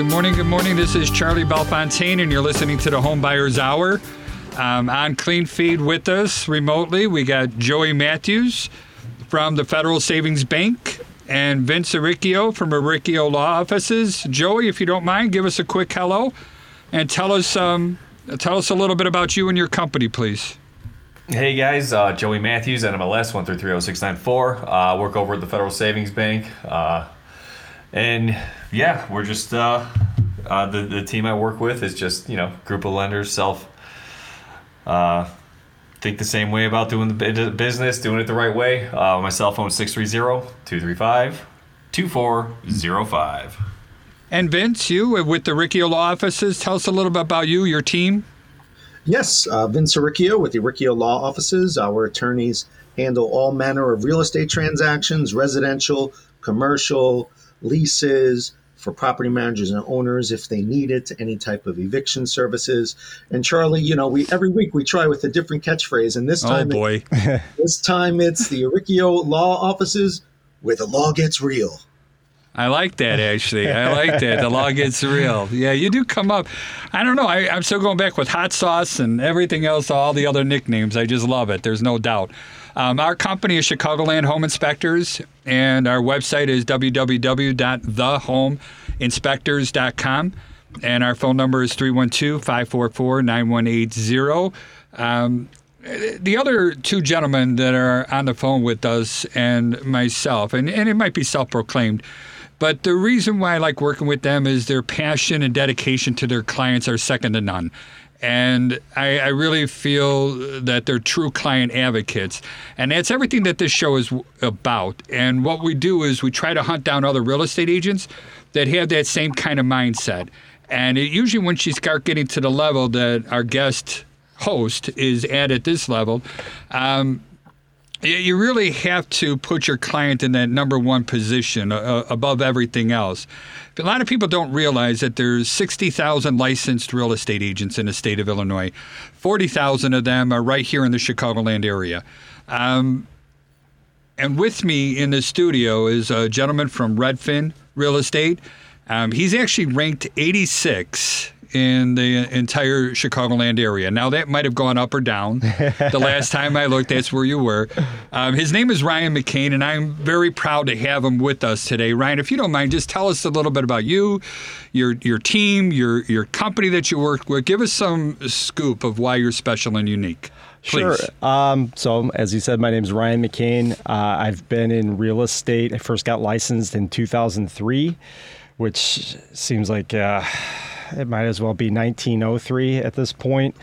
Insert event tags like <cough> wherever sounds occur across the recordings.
Good morning. Good morning. This is Charlie Bellefontaine, and you're listening to the Home Buyers Hour. Um, on Clean Feed with us remotely, we got Joey Mathews from the Federal Savings Bank and Vince Auricchio from Auricchio Law Offices. Joey, if you don't mind, give us a quick hello and tell us um, tell us a little bit about you and your company, please. Hey guys, uh, Joey Mathews, NMLS 1330694. Uh, work over at the Federal Savings Bank. Uh, and yeah, we're just uh, uh, the the team I work with is just you know group of lenders self uh, think the same way about doing the business, doing it the right way. Uh, my cell phone is 630-235-2405. And Vince, you with Auricchio Law Offices, tell us a little bit about you, your team. Yes, uh, Vince Auricchio with Auricchio Law Offices. Our attorneys handle all manner of real estate transactions, residential, commercial, leases, for property managers and owners if they need it, any type of eviction services. And Charlie, you know, we every week we try with a different catchphrase, and this oh, time, oh boy, it, <laughs> this time it's Auricchio Law Offices where the law gets real. I like that actually. I like that. The law gets real. Yeah, you do come up. I don't know. I, I'm still going back with hot sauce and everything else, all the other nicknames. I just love it. There's no doubt. Um, our company is Chicagoland Home Inspectors, and our website is www.thehomeinspectors.com. And our phone number is 312 544 9180. Um, the other two gentlemen that are on the phone with us and myself, and, and it might be self proclaimed, but the reason why I like working with them is their passion and dedication to their clients are second to none. And I, I, really feel that they're true client advocates. And that's everything that this show is about. And what we do is we try to hunt down other real estate agents that have that same kind of mindset. And it, usually, when you start getting to the level that our guest host is at at this level, um, you really have to put your client in that number one position uh, above everything else. A lot of people don't realize that there's 60,000 licensed real estate agents in the state of Illinois. 40,000 of them are right here in the Chicagoland area. Um, and with me in the studio is a gentleman from Redfin Real Estate. Um, he's actually ranked 86 in the entire Chicagoland area. Now, that might have gone up or down. the <laughs> last time I looked, that's where you were. Um, his name is Ryan McKane, and I'm very proud to have him with us today. Ryan, if you don't mind, just tell us a little bit about you, your your team, your your company that you work with. Give us some scoop of why you're special and unique. Please. Sure. Um, so, as you said, my name is Ryan McKane. Uh, I've been in real estate. I first got licensed in 2003, which seems like. Uh, it might as well be 1903 at this point.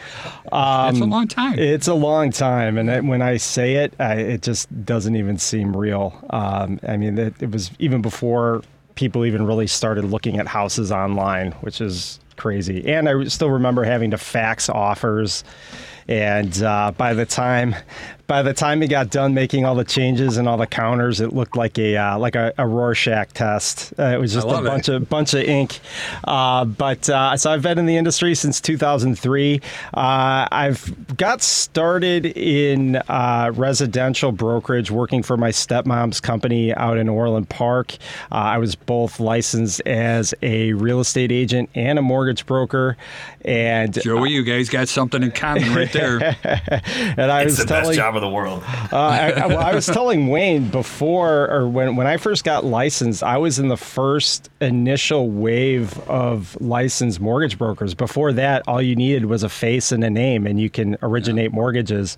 Um, it's a long time. It's a long time, and when I say it, I, it just doesn't even seem real. Um, I mean, it, it was even before people even really started looking at houses online, which is crazy. And I still remember having to fax offers and uh, by the time by the time he got done making all the changes and all the counters, it looked like a uh, like a, a, Rorschach test. Uh, it was just a bunch it. of bunch of ink. Uh, but uh, so I've been in the industry since 2003. Uh, I've got started in uh, residential brokerage, working for my stepmom's company out in Orland Park. I was both licensed as a real estate agent and a mortgage broker. And Joey, you guys got something in common right there. <laughs> and I it's was the telling, best job of the world. <laughs> uh, I, well, I was telling Wayne before, or when, when I first got licensed, I was in the first initial wave of licensed mortgage brokers. Before that, all you needed was a face and a name, and you can originate yeah. mortgages.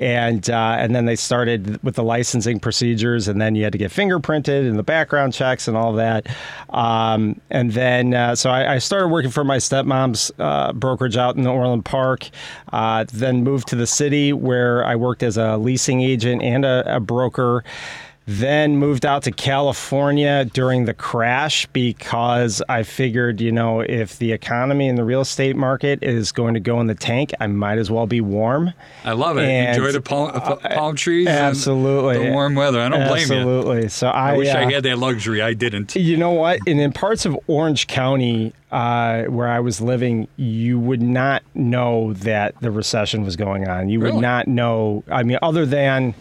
And uh, and then they started with the licensing procedures, and then you had to get fingerprinted and the background checks and all that. Um, and then uh, so I, I, started working for my stepmom's uh, brokerage out in Orland Park. Uh, then moved to the city where I worked as a leasing agent and a, a broker then moved out to California during the crash because I figured, you know, if the economy and the real estate market is going to go in the tank, I might as well be warm. I love it. And Enjoy the palm, uh, palm trees. Absolutely. the warm weather. I don't absolutely. blame you. Absolutely. So I, I wish uh, I had that luxury. I didn't. You know what? And in parts of Orange County, uh, where I was living, you would not know that the recession was going on. You really? would not know. I mean, other than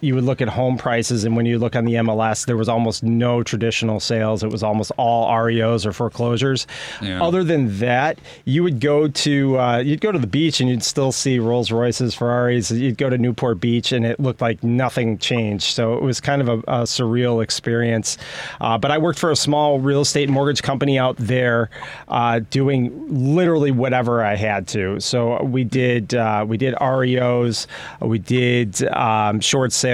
you would look at home prices, and when you look on the MLS, there was almost no traditional sales. It was almost all REOs or foreclosures. Yeah. Other than that, you would go to uh, you'd go to the beach and you'd still see Rolls Royces, Ferraris. You'd go to Newport Beach, and it looked like nothing changed. So it was kind of a, a surreal experience. Uh, but I worked for a small real estate mortgage company out there, uh, doing literally whatever I had to. So we did uh, we did REOs, we did um, short sales.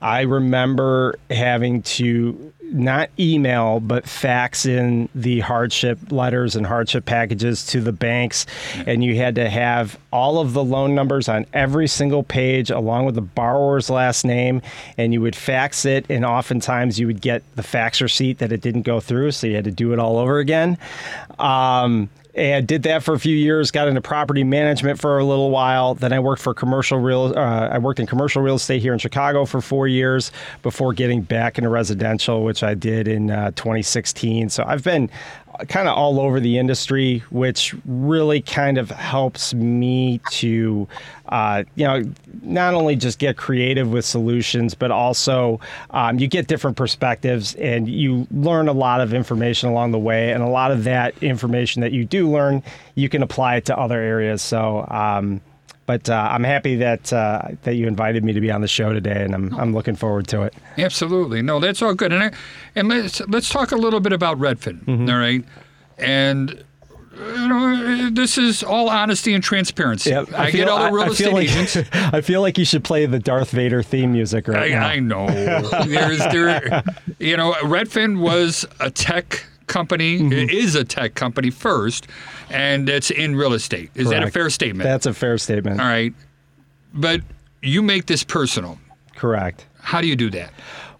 I remember having to not email but fax in the hardship letters and hardship packages to the banks. And you had to have all of the loan numbers on every single page along with the borrower's last name. And you would fax it and oftentimes you would get the fax receipt that it didn't go through so you had to do it all over again. Um, and did that for a few years. Got into property management for a little while. Then I worked for commercial real. Uh, I worked in commercial real estate here in Chicago for four years before getting back into residential, which I did in uh, 2016. So I've been kind of all over the industry, which really kind of helps me to, uh, you know, not only just get creative with solutions, but also um, you get different perspectives and you learn a lot of information along the way. And a lot of that information that you do learn, you can apply it to other areas. So, um, but uh, I'm happy that uh, that you invited me to be on the show today, and I'm I'm looking forward to it. Absolutely. No, that's all good. And I, and let's let's talk a little bit about Redfin. Mm-hmm. all right. And you know, this is all honesty and transparency. Yeah, I, get all the real I estate feel like, agents. <laughs> I feel like you should play the Darth Vader theme music right now. I, I know. There's there, you know, Redfin was a tech company. Mm-hmm. It is a tech company first, and it's in real estate. Is that a fair statement? That's a fair statement. all right. But you make this personal. Correct. How do you do that?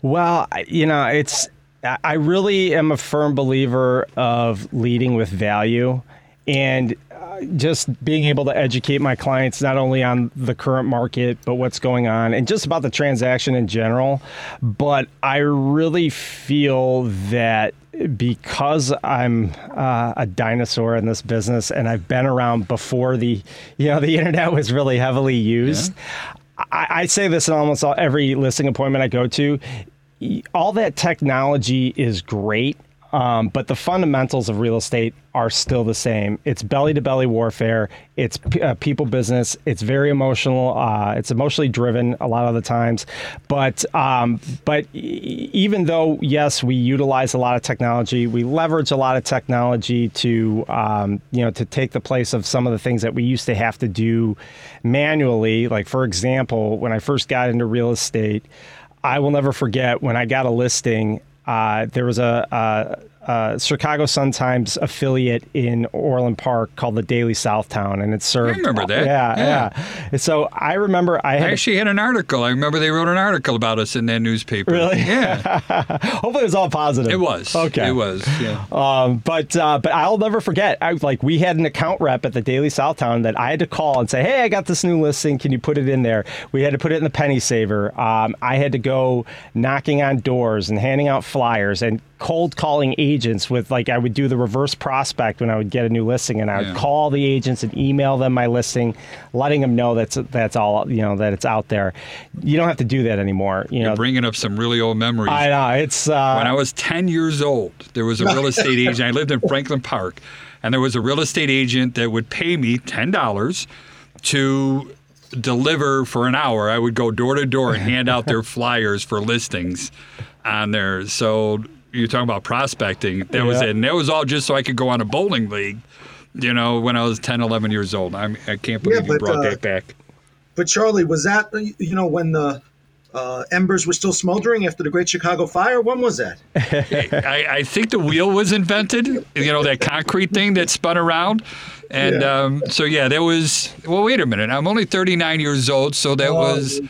Well, you know, it's I I really am a firm believer of leading with value and uh, just being able to educate my clients not only on the current market but what's going on and just about the transaction in general. But I really feel that because I'm uh, a dinosaur in this business and I've been around before the you know the <laughs> internet was really heavily used. I, I say this in almost all, every listing appointment I go to. All that technology is great, um, but the fundamentals of real estate are still the same. It's belly to belly warfare. It's p- uh, people business. It's very emotional. Uh, it's emotionally driven a lot of the times. But um, but e- even though yes, we utilize a lot of technology, we leverage a lot of technology to um, you know to take the place of some of the things that we used to have to do manually. Like for example, when I first got into real estate, I will never forget when I got a listing. Uh, there was a, a Chicago Sun Times affiliate in Orland Park called the Daily Southtown, and it served. I remember that. Yeah, Yeah. yeah. So I remember I I had. actually had an article. I remember they wrote an article about us in that newspaper. Really? Yeah, <laughs> hopefully, it was all positive. it was. Okay. It was. Yeah. Um, but uh, but I'll never forget. I like, we had an account rep at the Daily Southtown that I had to call and say, "Hey, I got this new listing. Can you put it in there?" We had to put it in the penny saver. Um, I had to go knocking on doors and handing out flyers and cold calling agents with like I would do the reverse prospect when I would get a new listing and I would Yeah. call the agents and email them my listing, letting them know that's that's all you know that it's out there. You don't have to do that anymore. You know, You're bringing up some really old memories. I know it's uh, when I was 10 years old, there was a real <laughs> estate agent. I lived in Franklin Park, and there was a real estate agent that would pay me $10 to deliver for an hour. I would go door to door and hand out their <laughs> flyers for listings on there. So you're talking about prospecting. That was it. And that was all just so I could go on a bowling league, you know, when I was 10, 11 years old. I'm, I can't believe Yeah, you brought uh, that back. But Charlie, was that you know when the uh, embers were still smoldering after the Great Chicago Fire? When was that? <laughs> I, I think the wheel was invented. You know that concrete thing that spun around, and Yeah. um, so yeah, that was. Well, wait a minute. I'm only 39 years old, so that was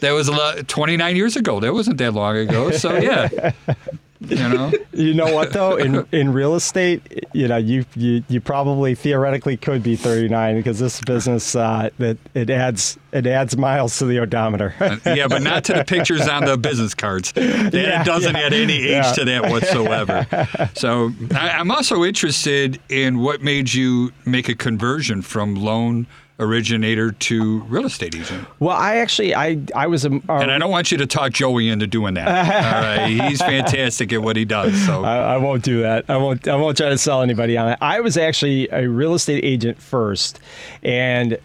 that was 29 years ago. That wasn't that long ago. So yeah, <laughs> you know. <laughs> You know what though? In in real estate, you know, you you, you probably theoretically could be 39 because this business uh, that it adds it adds miles to the odometer. Yeah, but not to the pictures on the business cards. <laughs> That Yeah, it doesn't yeah, add any age yeah. to that whatsoever. So I, I'm also interested in what made you make a conversion from loan originator to real estate agent. Well, I actually I I was a, a And I don't want you to talk Joey into doing that. All right, he's <laughs> fantastic at what he does. So I, I won't do that. I won't. I won't try to sell anybody on it. I was actually a real estate agent first, and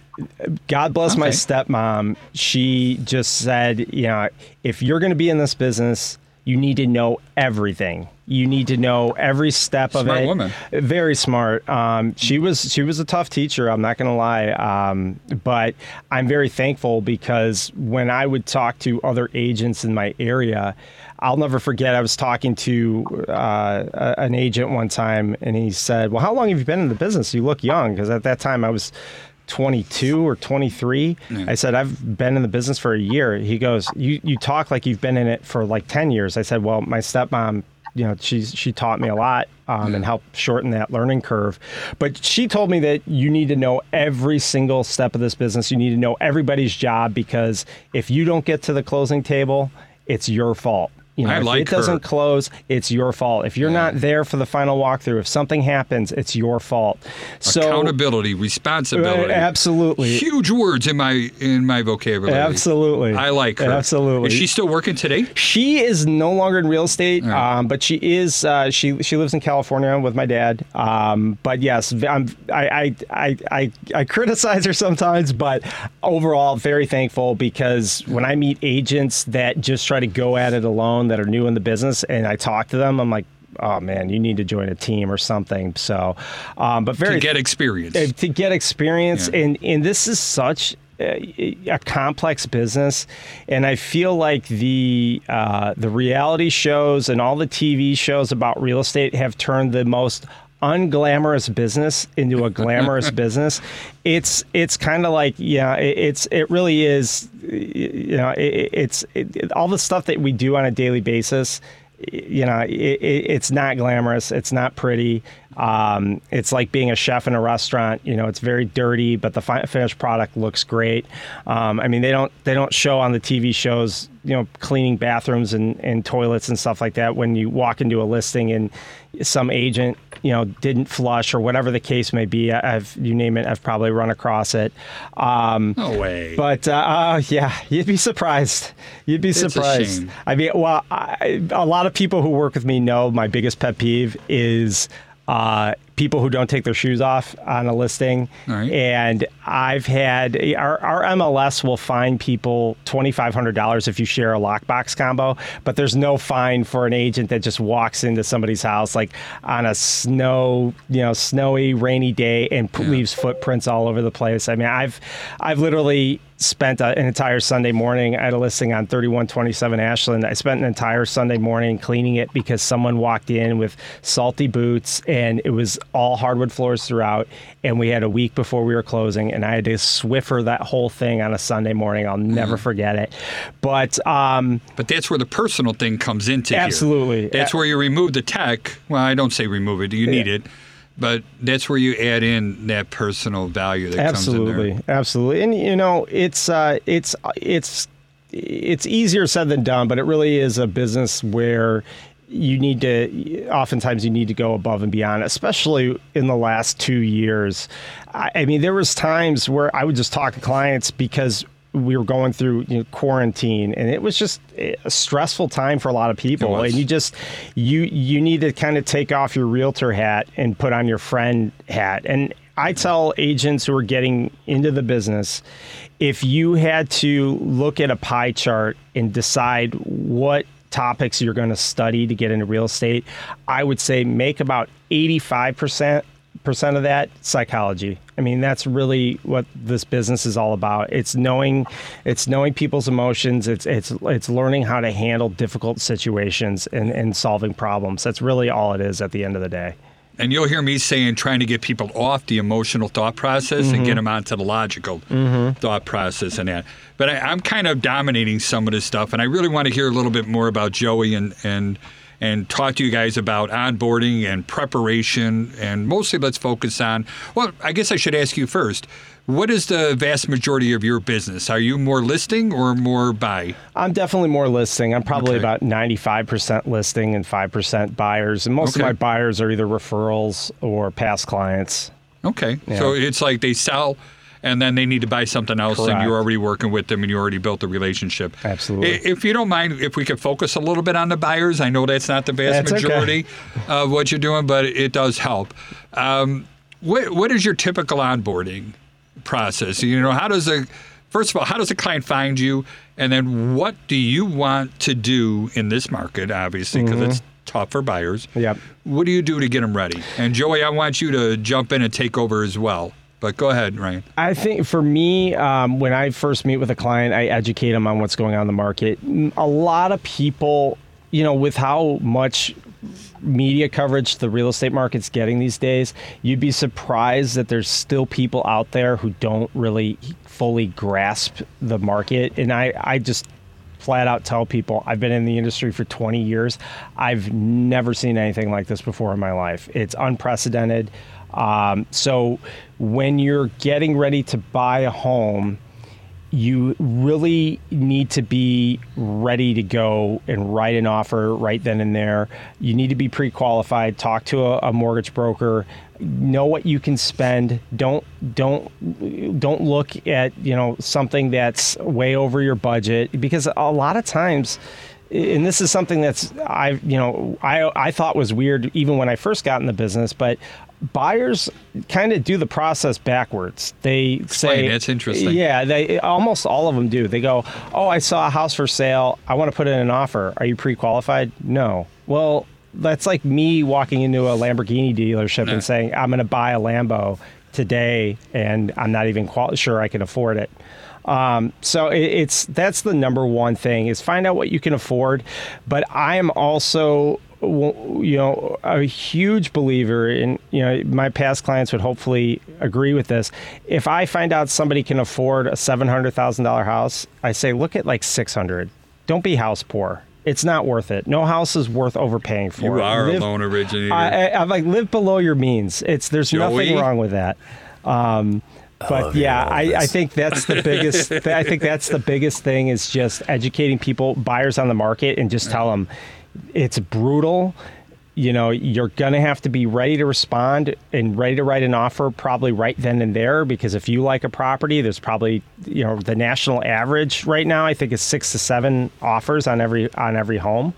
God bless my stepmom. She just said, you know, if you're going to be in this business, you need to know everything. You need to know every step of Smart it. woman. Very smart. Um, she was she was a tough teacher. I'm not going to lie, um, but I'm very thankful because when I would talk to other agents in my area, I'll never forget. I was talking to uh, an agent one time, and he said, "Well, how long have you been in the business? You look young." Because at that time I was 22 or 23. I said, I've been in the business for a year. He goes, you, you talk like you've been in it for like 10 years. I said, well, my stepmom, you know, she's, she taught me a lot um, and helped shorten that learning curve. But she told me that you need to know every single step of this business. You need to know everybody's job because if you don't get to the closing table, it's your fault. You know, I if like it doesn't close, it's your fault. If you're not there for the final walkthrough, if something happens, it's your fault. So accountability, responsibility, Uh, absolutely. huge words in my in my vocabulary. Absolutely. I like her. Absolutely. Is she still working today? She is no longer in real estate, um, but she is. Uh, she she lives in California with my dad. Um, but yes, I'm, I I I I criticize her sometimes, but overall, very thankful because when I meet agents that just try to go at it alone, that are new in the business, and I talk to them, I'm like. Oh man, you need to join a team or something. So, um, but very To get experience. uh, to get experience Yeah. and and this is such a, a complex business and i feel like the uh, the reality shows and all the tv shows about real estate have turned the most unglamorous business into a glamorous <laughs> business it's it's kind of like yeah it, it's it really is you know it, it's it, all the stuff that we do on a daily basis you know, it, it, it's not glamorous. It's not pretty. Um, it's like being a chef in a restaurant. You know, it's very dirty, but the fi- finished product looks great. Um, I mean, they don't they don't show on the TV shows, you know, cleaning bathrooms and, and toilets and stuff like that. When you walk into a listing and some agent, you know, didn't flush or whatever the case may be, I've you name it, I've probably run across it. Um, no way. but uh, uh, yeah, you'd be surprised. You'd be surprised. I mean, well, I, a lot of people who work with me know my biggest pet peeve is uh, people who don't take their shoes off on a listing. Right. And I've had our, our MLS will fine people twenty five hundred dollars if you share a lockbox combo, but there's no fine for an agent that just walks into somebody's house like on a snow, you know, snowy, rainy day and p- leaves footprints all over the place. I mean, I've I've literally spent an entire Sunday morning at a listing on 3127 Ashland. I spent an entire Sunday morning cleaning it because someone walked in with salty boots and it was all hardwood floors throughout. And we had a week before we were closing, and I had to Swiffer that whole thing on a Sunday morning. I'll never forget it. But um, But that's where the personal thing comes into here. Absolutely. That's A- where you remove the tech. Well, I don't say remove it. You need it. But that's where you add in that personal value that comes in absolutely, there. absolutely, and you know, it's uh, it's it's it's easier said than done, but it really is a business where you need to oftentimes you need to go above and beyond especially in the last two years. I mean there was times where i would just talk to clients because we were going through you know, quarantine and it was just a stressful time for a lot of people. And you just you you need to kind of take off your realtor hat and put on your friend hat. And I tell agents who are getting into the business if you had to look at a pie chart and decide what topics you're going to study to get into real estate, I would say make about 85% percent of that psychology. I mean, that's really what this business is all about. It's knowing it's knowing people's emotions, it's it's it's learning how to handle difficult situations and, and solving problems. That's really all it is at the end of the day. And you'll hear me saying trying to get people off the emotional thought process and Mm-hmm. get them onto the logical thought process and that. But I, I'm kind of dominating some of this stuff, and I really want to hear a little bit more about Joey and and and talk to you guys about onboarding and preparation. And mostly, let's focus on. Well, I guess I should ask you first. What is the vast majority of your business? Are you more listing or more buy? I'm definitely more listing. I'm probably Okay. about 95% listing and 5% buyers. And most Okay. of my buyers are either referrals or past clients. Okay. So it's like they sell and then they need to buy something else, and Correct. you're already working with them, and you already built the relationship. Absolutely. If you don't mind, if we could focus a little bit on the buyers, I know that's not the vast That's okay. majority of what you're doing, but it does help. Um, what what is your typical onboarding process? You know, how does a first of all, how does a client find you, and then what do you want to do in this market? Obviously, because it's tough for buyers. Mm-hmm. Yep. What do you do to get them ready? And Joey, I want you to jump in and take over as well. But go ahead, Ryan. I think for me, um, when I first meet with a client, I educate them on what's going on in the market. A lot of people, you know, with how much media coverage the real estate market's getting these days, you'd be surprised that there's still people out there who don't really fully grasp the market. And I, I just flat out tell people I've been in the industry for 20 years. I've never seen anything like this before in my life. It's unprecedented. Um, so when you're getting ready to buy a home, you really need to be ready to go and write an offer right then and there. You need to be pre-qualified. Talk to a, a mortgage broker. Know what you can spend. Don't don't don't look at you know something that's way over your budget because a lot of times and this is something that's I you know I I thought was weird even when I first got in the business, but buyers kind of do the process backwards. They say that's interesting. Yeah, they almost all of them do. They go, "Oh, I saw a house for sale. I want to put in an offer. Are you pre-qualified?" No. Well, that's like me walking into a Lamborghini dealership Yeah. and saying, "I'm going to buy a Lambo today, and I'm not even qual- sure I can afford it." Um, so it, it's that's the number one thing is find out what you can afford. But I am also you know a huge believer in you know my past clients would hopefully agree with this. If I find out somebody can afford a seven hundred thousand dollar house, I say look at like six hundred. Don't be house poor. It's not worth it. No house is worth overpaying for. You are a loan originator. I, I, I'm like live below your means. It's there's Joey? nothing wrong with that. Um, but yeah, I, I think that's the biggest. <laughs> I think that's the biggest thing is just educating people, buyers on the market, and just tell them it's brutal. You know, you're gonna have to be ready to respond and ready to write an offer probably right then and there because if you like a property, there's probably you know the national average right now I think is six to seven offers on every on every home.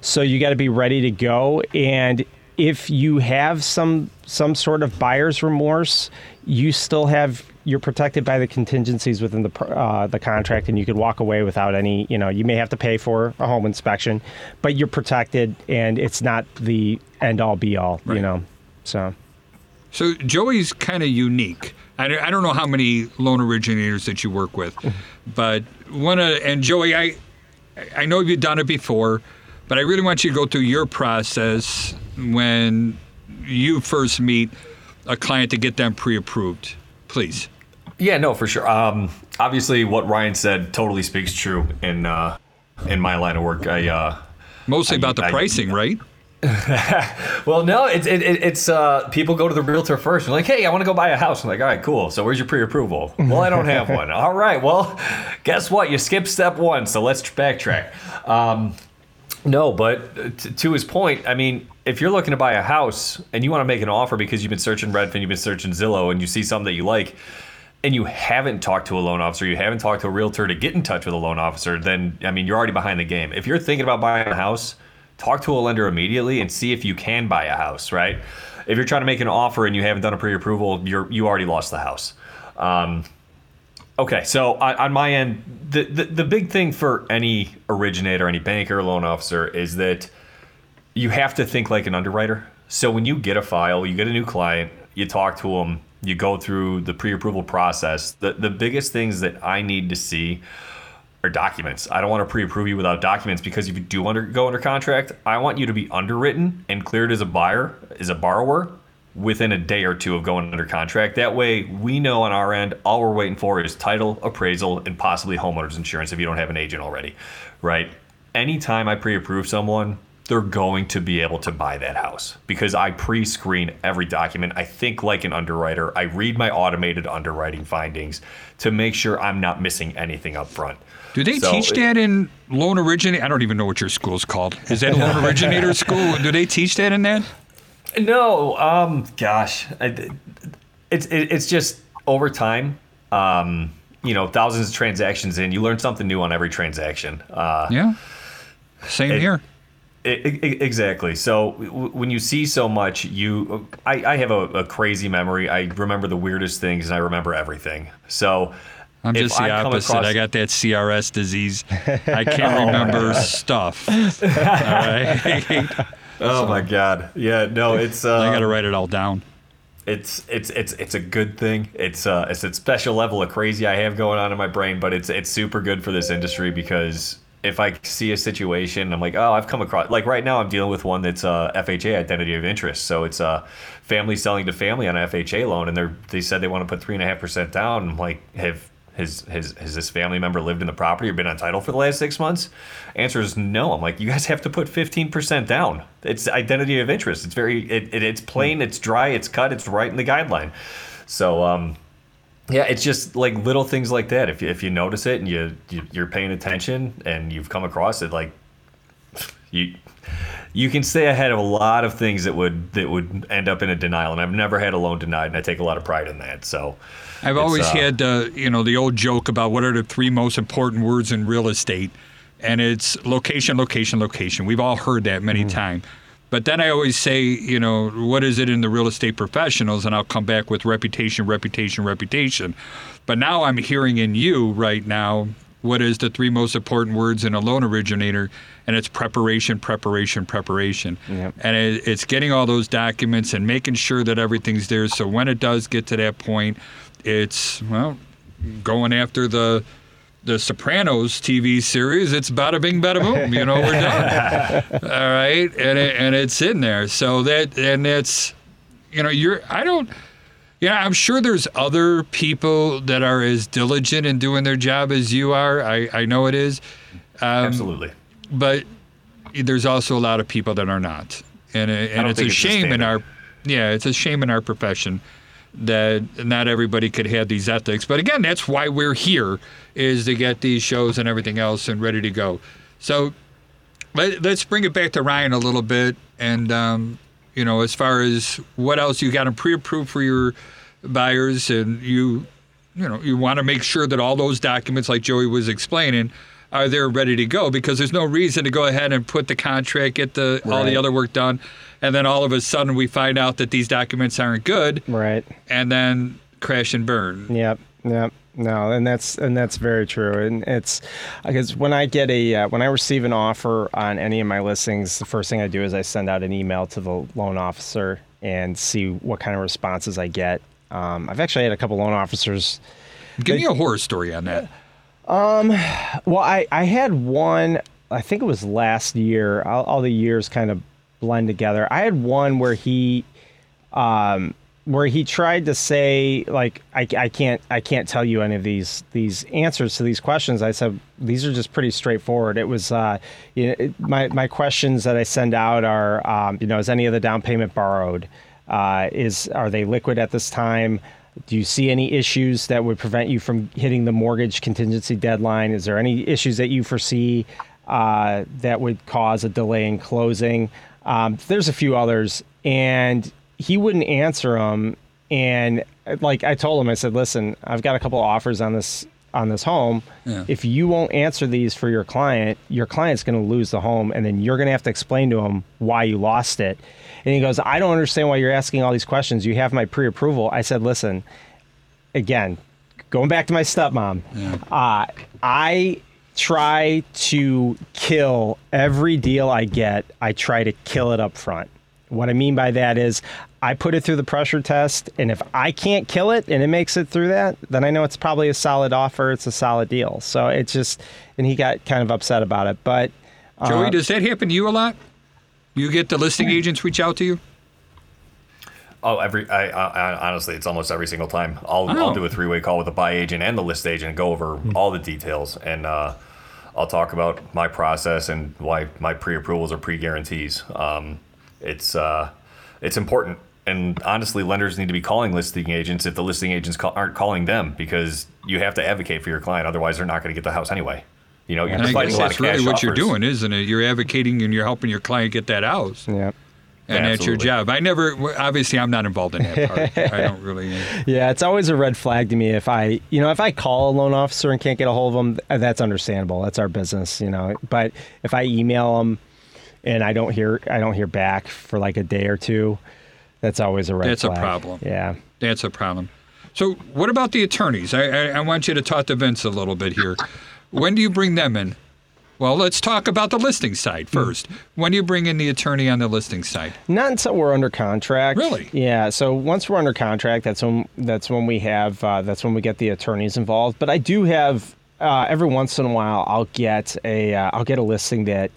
So you got to be ready to go and if you have some some sort of buyer's remorse, you still have you're protected by the contingencies within the uh, the contract, and you could walk away without any. You know, you may have to pay for a home inspection, but you're protected, and it's not the end all be all. Right. You know, so So Joey's kind of unique. I don't, I don't know how many loan originators that you work with, <laughs> but one of and Joey, I I know you've done it before, but I really want you to go through your process when you first meet a client to get them pre-approved, please. Yeah, no, for sure. Um, obviously, what Ryan said totally speaks true in uh, in my line of work. I uh, Mostly I- about the I- pricing, right? <laughs> well, no, it's it, it, it's uh, people go to the realtor first. and like, hey, I want to go buy a house. I'm like, all right, cool. So where's your pre-approval? <laughs> well, I don't have one. All right, well, guess what? You skipped step one. So let's backtrack. Um, no, but t- to his point, I mean, if you're looking to buy a house and you want to make an offer because you've been searching Redfin, you've been searching Zillow, and you see something that you like, and you haven't talked to a loan officer, you haven't talked to a realtor to get in touch with a loan officer, then I mean, you're already behind the game. If you're thinking about buying a house, talk to a lender immediately and see if you can buy a house. Right? If you're trying to make an offer and you haven't done a pre-approval, you're you already lost the house. Um, Okay, so on, on my end, the, the the big thing for any originator, any banker, loan officer is that you have to think like an underwriter. So when you get a file, you get a new client, you talk to them, you go through the pre-approval process. The the biggest things that I need to see are documents. I don't want to pre-approve you without documents because if you do under, go under contract, I want you to be underwritten and cleared as a buyer, as a borrower within a day or two of going under contract. That way, we know on our end all we're waiting for is title, appraisal, and possibly homeowners insurance if you don't have an agent already, right? Anytime I pre-approve someone, they're going to be able to buy that house because I pre-screen every document. I think like an underwriter. I read my automated underwriting findings to make sure I'm not missing anything up front. Do they So teach it- that in loan originator? I don't even know what your school's called. Is that a loan originator <laughs> school? Do they teach that in that? No, um, gosh, I, it's it, it's just over time. um, you know, thousands of transactions in, you learn something new on every transaction. Uh, Yeah. Same It- here. Exactly. So w- when you see so much, you I, I have a, a crazy memory. I remember the weirdest things, and I remember everything. So I'm just the I opposite. across- I got that CRS disease. I <laughs> can't remember stuff. <laughs> All right. Oh my god! Yeah, no, it's uh, I got to write it all down. it's it's it's it's a good thing. It's uh it's a special level of crazy I have going on in my brain, but it's it's super good for this industry because if I see a situation, I'm like, oh, I've come across like right now I'm dealing with one that's FHA identity of interest. So it's a uh, family selling to family on an FHA loan, and they're they said they want to put three and a half percent down. I'm like, have his his has this family member lived in the property or been on title for the last six months? Answer is no. I'm like, you guys have to put 15 percent down. It's identity of interest. It's very it, it it's plain, it's dry, it's cut, it's right in the guideline. So um yeah, it's just like little things like that. If you, if you notice it and you, you you're paying attention and you've come across it, like <laughs> you you can stay ahead of a lot of things that would that would end up in a denial. And I've never had a loan denied, and I take a lot of pride in that. So I've always uh, had, uh, you know, the old joke about what are the three most important words in real estate, and it's location, location, location. We've all heard that many times. But then I always say, you know, what is it in the real estate professionals? And I'll come back with reputation, reputation, reputation. But now I'm hearing in you right now what is the three most important words in a loan originator, and it's preparation, preparation, preparation. Yep. And it, it's getting all those documents and making sure that everything's there. So when it does get to that point, it's well going after the the Sopranos TV series. It's bada bing, bada boom. You know, we're done. <laughs> all right, and it, and it's in there. So that and it's, you know you're I don't. Yeah, I'm sure there's other people that are as diligent in doing their job as you are. I, I know it is. Um, absolutely. but there's also a lot of people that are not, and and it's a think it's shame in our yeah, it's a shame in our profession that not everybody could have these ethics. But again, that's why we're here is to get these shows and everything else and ready to go. So let, let's bring it back to Ryan a little bit, and um, you know, as far as what else you got them pre-approved for your buyers, and you you know, you want to make sure that all those documents, like Joey was explaining, are there ready to go because there's no reason to go ahead and put the contract, get the all the other work done, and then all of a sudden we find out that these documents aren't good, Right. and then crash and burn. Yep. Yep. No, and that's and that's very true. And it's because when I get a uh, when I receive an offer on any of my listings, the first thing I do is I send out an email to the loan officer and see what kind of responses I get. Um, I've actually had a couple loan officers Give me a horror story on that. Well, I, I had one, I think it was last year. All, all the years kind of blend together. I had one where he, um, where he tried to say like I, I can't I can't tell you any of these these answers to these questions. I said these are just pretty straightforward. It was uh, you know, it, my my questions that I send out are um, you know is any of the down payment borrowed? Uh, is are they liquid at this time? Do you see any issues that would prevent you from hitting the mortgage contingency deadline? Is there any issues that you foresee uh, that would cause a delay in closing? Um, there's a few others, and he wouldn't answer them. And like I told him, I said, "Listen, I've got a couple offers on this on this home. Yeah. If you won't answer these for your client, your client's going to lose the home, and then you're going to have to explain to him why you lost it." And he goes, "I don't understand why you're asking all these questions. You have my pre-approval." I said, "Listen, again, going back to my stepmom, uh, I try to kill every deal I get. I try to kill it up front. What I mean by that is I put it through the pressure test, and if I can't kill it and it makes it through that, then I know it's probably a solid offer. It's a solid deal. So it's just, and he got kind of upset about it. But Joey, does that happen to you a lot? You get the listing agents reach out to you? Oh, every I, I, I honestly, it's almost every single time. I'll Oh. I'll do a three way call with the buy agent and the list agent, and go over all the details, and uh, I'll talk about my process and why my pre approvals are pre guarantees. Um, it's uh, it's important, and honestly, lenders need to be calling listing agents if the listing agents call, aren't calling them because you have to advocate for your client. Otherwise, they're not going to get the house anyway. You know, you're And I providing guess a lot that's of cash really what you're doing, isn't it? You're advocating and you're helping your client get that house. yeah, and that's your job. I never, obviously, I'm not involved in that part. <laughs> I don't really. Yeah, it's always a red flag to me if I, you know, if I call a loan officer and can't get a hold of them, uh, that's understandable. That's our business, you know. But if I email them and I don't hear, I don't hear back for like a day or two, that's always a red That's a problem. Yeah. That's a problem. So, what about the attorneys? I, I, I want you to talk to Vince a little bit here. When do you bring them in? Well, let's talk about the listing side first. When do you bring in the attorney on the listing side? Not until we're under contract. Really? Yeah. So once we're under contract, that's when that's when we have uh, that's when we get the attorneys involved. But I do have uh, every once in a while I'll get a uh, I'll get a listing that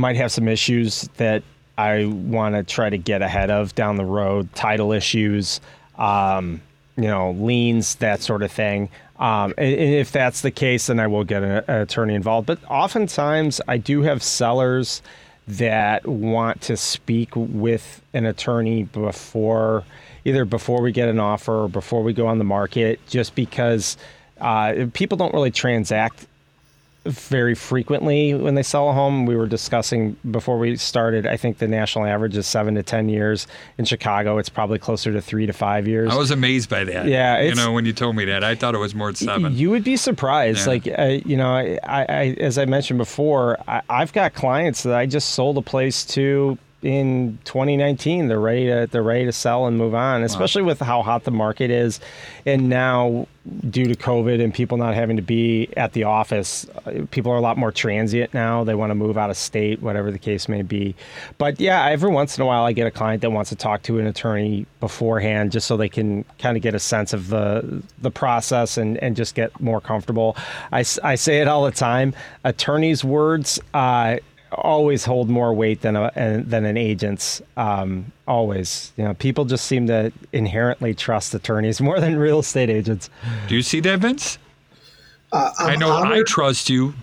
might have some issues that I want to try to get ahead of down the road, title issues, um, you know, liens, that sort of thing. Um, if that's the case, then I will get an, an attorney involved. But oftentimes, I do have sellers that want to speak with an attorney before either before we get an offer or before we go on the market, just because uh, people don't really transact very frequently when they sell a home. We were discussing before we started. I think the national average is seven to ten years. In Chicago, it's probably closer to three to five years. I was amazed by that. Yeah, you know, when you told me that, I thought it was more than seven. You would be surprised. Yeah. Like, uh, you know, I, I, as I mentioned before, I, I've got clients that I just sold a place to in 2019. They're ready to they're ready to sell and move on, especially with how hot the market is, and now due to COVID and people not having to be at the office, uh, people are a lot more transient now. They want to move out of state, whatever the case may be. But yeah, every once in a while, I get a client that wants to talk to an attorney beforehand, just so they can kind of get a sense of the the process and and just get more comfortable. i, I say it all the time. Attorneys' words. Uh, always hold more weight than a an- than an agent's um, always you know people just seem to inherently trust attorneys <laughs> more than real estate agents Do you see that, Vince? Uh, I'm I know I trust you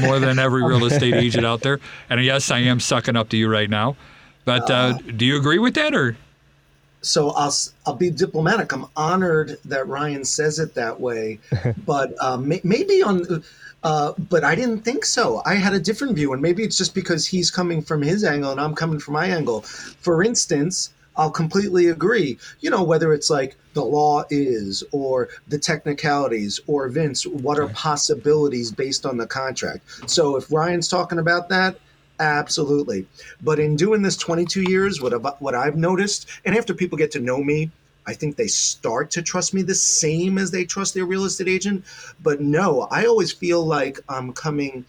more than every real estate agent out there. And yes, I am sucking up to you right now. But uh, do you agree with that, or so I'll I'll be diplomatic. I'm honored that Ryan says it that way, <laughs> but uh, may, maybe on. Uh, but I didn't think so. I had a different view, and maybe it's just because he's coming from his angle and I'm coming from my angle. For instance, I'll completely agree. You know, whether it's like the law is, or the technicalities, or Vince, what are possibilities based on the contract? So if Ryan's talking about that, absolutely. But in doing this 22 years, what what I've noticed, and after people get to know me, I think they start to trust me the same as they trust their real estate agent. But no, I always feel like I'm coming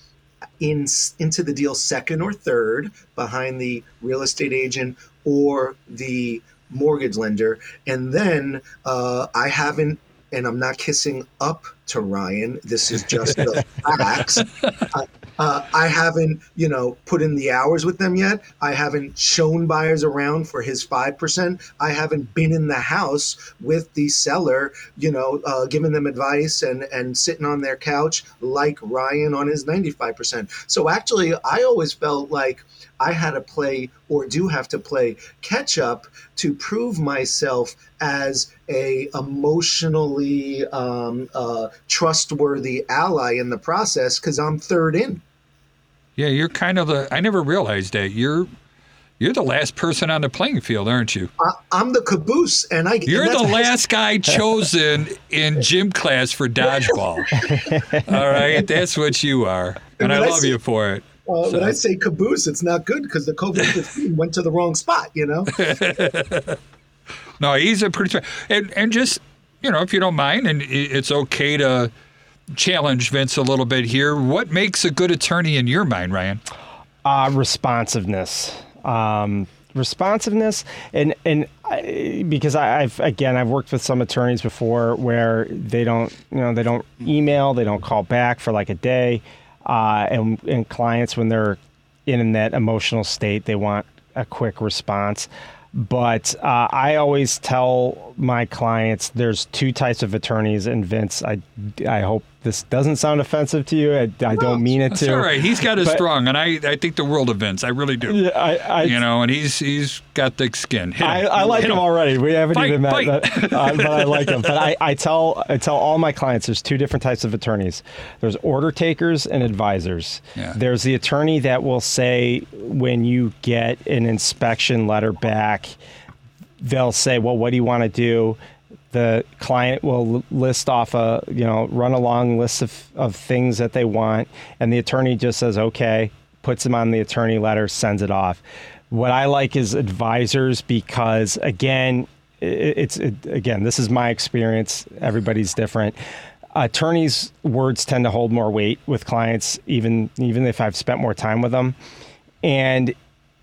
in into the deal second or third behind the real estate agent or the mortgage lender, and then uh, I haven't. And I'm not kissing up to Ryan. This is just the <laughs> facts. Uh, uh, I haven't, you know, put in the hours with them yet. I haven't shown buyers around for his five percent. I haven't been in the house with the seller, you know, uh, giving them advice and and sitting on their couch like Ryan on his ninety five percent. So actually, I always felt like I had to play or do have to play catch up to prove myself as a emotionally um, uh, trustworthy ally in the process because I'm third in. yeah, you're kind of the. I never realized that you're you're the last person on the playing field, aren't you? I, I'm the caboose, and I. You're and the last guy <laughs> chosen in gym class for dodgeball. <laughs> All right, that's what you are, and I I love see- you for it. Uh, when I say caboose, it's not good because the COVID 15 <laughs> went to the wrong spot. You know. <laughs> No, he's a pretty and and just you know if you don't mind, and it's okay to challenge Vince a little bit here. What makes a good attorney in your mind, Ryan? uh, responsiveness um, responsiveness and and I, because I, I've again I've worked with some attorneys before where they don't you know they don't email they don't call back for like a day uh, and and clients when they're in that emotional state they want a quick response. But uh, I always tell my clients, there's two types of attorneys, and Vince, I, I hope this doesn't sound offensive to you. I, I don't mean it to. all right. He's got his But- strong, and I, I think the world of Vince. I really do. Yeah, I, I, You know, and he's he's got thick skin. Him. I, I like Hit him already. We haven't Fight, even met, fight. uh, but I like him. But I, I tell I tell all my clients there's two different types of attorneys. There's order takers and advisors. Yeah. There's the attorney that will say when you get an inspection letter back, they'll say, "Well, what do you want to do?" The client will list off a you know run a long list of, of things that they want, and the attorney just says, "Okay," puts them on the attorney letter, sends it off. What I like is advisors because again, it's it, again this is my experience. Everybody's different. Attorneys' words tend to hold more weight with clients, even even if I've spent more time with them. And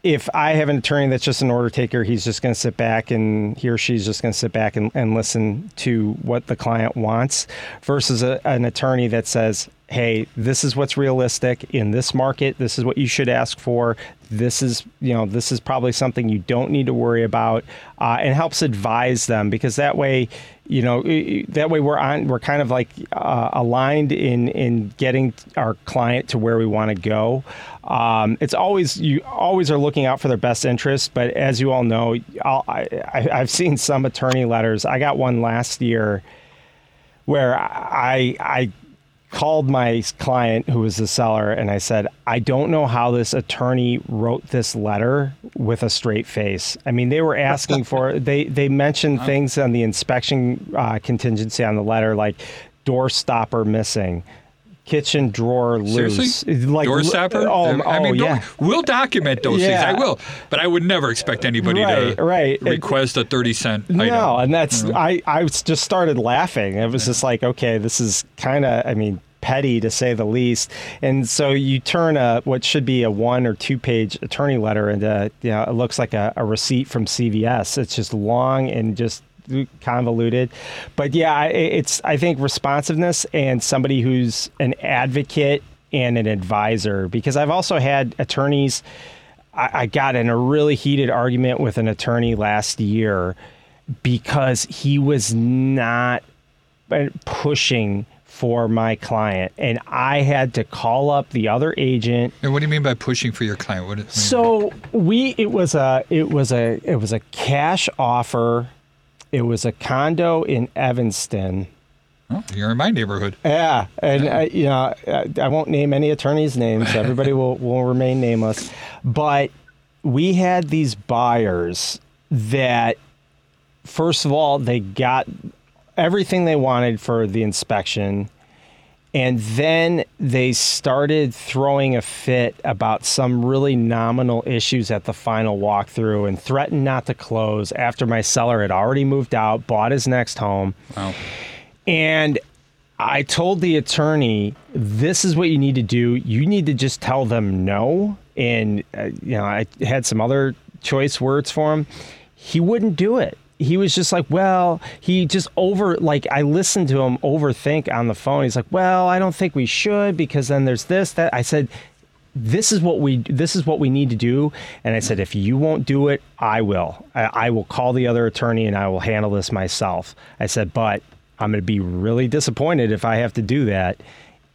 if I have an attorney that's just an order taker, he's just going to sit back and he or she's just going to sit back and, and listen to what the client wants versus a, an attorney that says, hey, this is what's realistic in this market. This is what you should ask for. This is, you know, this is probably something you don't need to worry about uh, and helps advise them because that way, you know, that way we're on, we're kind of like uh, aligned in, in getting our client to where we want to go. Um, it's always you always are looking out for their best interest, but as you all know, I'll, I, I, I've seen some attorney letters. I got one last year where I I called my client who was the seller and I said, I don't know how this attorney wrote this letter with a straight face. I mean, they were asking for <laughs> they they mentioned things on the inspection uh, contingency on the letter like door stopper missing. Kitchen drawer loose, Seriously? like Door stopper? Oh, I mean, oh, yeah. we'll document those Yeah. things. I will, but I would never expect anybody Right, to right. Request a thirty cent item. No, and that's I I just started laughing. It was just like, okay, this is kind of I mean petty to say the least. And so you turn a what should be a one or two page attorney letter into you know it looks like a, a receipt from CVS. It's just long and just convoluted. But yeah, it's I think responsiveness and somebody who's an advocate and an advisor because I've also had attorneys I, I got in a really heated argument with an attorney last year because he was not pushing for my client and I had to call up the other agent And what do you mean by pushing for your client? What, what do you mean? so we it was a it was a it was a cash offer it was a condo in Evanston Oh, you're in my neighborhood. yeah, and uh, you know, I, I won't name any attorneys' names. <laughs> Everybody will will remain nameless. But we had these buyers that, first of all, they got everything they wanted for the inspection. And then they started throwing a fit about some really nominal issues at the final walkthrough and threatened not to close after my seller had already moved out, bought his next home. Wow. And I told the attorney, this is what you need to do. You need to just tell them no. And, uh, you know, I had some other choice words for him. He wouldn't do it. He was just like, well, he just over, like, I listened to him overthink on the phone. He's like, well, I don't think we should because then there's this, that. I said, this is what we this is what we need to do. And i said if you won't do it i will. I, I will call the other attorney and i will handle this myself. I said but i'm going to be really disappointed if i have to do that.